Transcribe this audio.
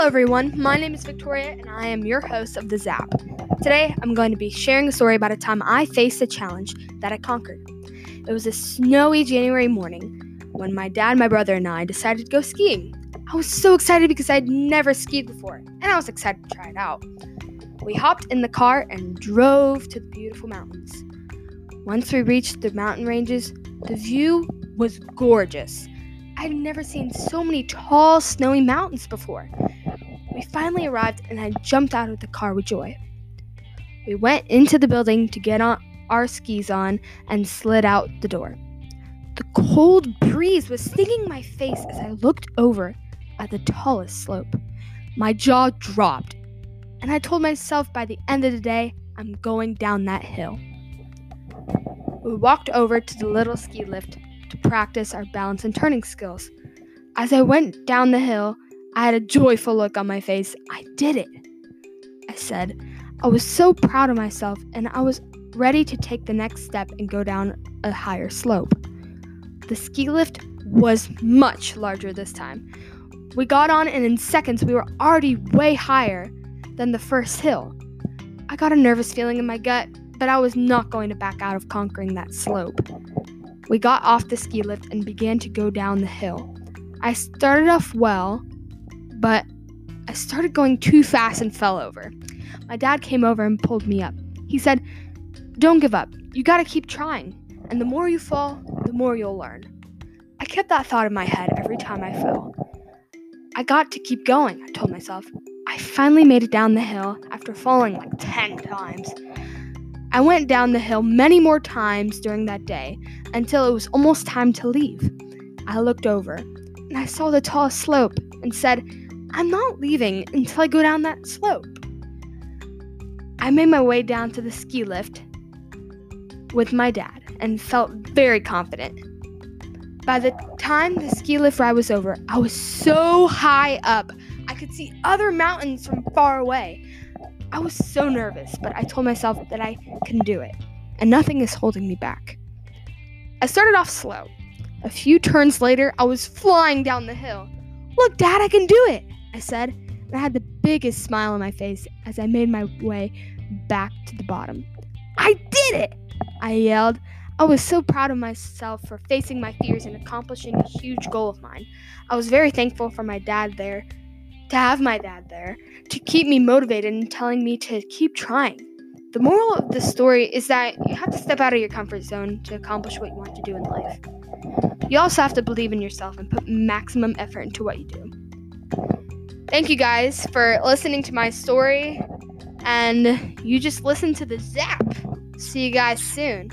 Hello, everyone. My name is Victoria, and I am your host of The Zap. Today, I'm going to be sharing a story about a time I faced a challenge that I conquered. It was a snowy January morning when my dad, my brother, and I decided to go skiing. I was so excited because I'd never skied before, and I was excited to try it out. We hopped in the car and drove to the beautiful mountains. Once we reached the mountain ranges, the view was gorgeous. I'd never seen so many tall, snowy mountains before. We finally arrived, and I jumped out of the car with joy. We went into the building to get on our skis on and slid out the door. The cold breeze was stinging my face as I looked over at the tallest slope. My jaw dropped, and I told myself by the end of the day, I'm going down that hill. We walked over to the little ski lift to practice our balance and turning skills. As I went down the hill, I had a joyful look on my face. I did it, I said. I was so proud of myself, and I was ready to take the next step and go down a higher slope. The ski lift was much larger this time. We got on, and in seconds, we were already way higher than the first hill. I got a nervous feeling in my gut, but I was not going to back out of conquering that slope. We got off the ski lift and began to go down the hill. I started off well, but I started going too fast and fell over. My dad came over and pulled me up. He said, Don't give up. You gotta keep trying. And the more you fall, the more you'll learn. I kept that thought in my head every time I fell. I got to keep going, I told myself. I finally made it down the hill after falling like 10 times. I went down the hill many more times during that day until it was almost time to leave. I looked over and I saw the tall slope and said, I'm not leaving until I go down that slope. I made my way down to the ski lift with my dad and felt very confident. By the time the ski lift ride was over, I was so high up, I could see other mountains from far away. I was so nervous, but I told myself that I can do it, and nothing is holding me back. I started off slow. A few turns later, I was flying down the hill. Look, Dad, I can do it, I said, and I had the biggest smile on my face as I made my way back to the bottom. I did it! I yelled. I was so proud of myself for facing my fears and accomplishing a huge goal of mine. I was very thankful for my dad there to have my dad there to keep me motivated and telling me to keep trying. The moral of the story is that you have to step out of your comfort zone to accomplish what you want to do in life. You also have to believe in yourself and put maximum effort into what you do. Thank you guys for listening to my story, and you just listen to the zap. See you guys soon.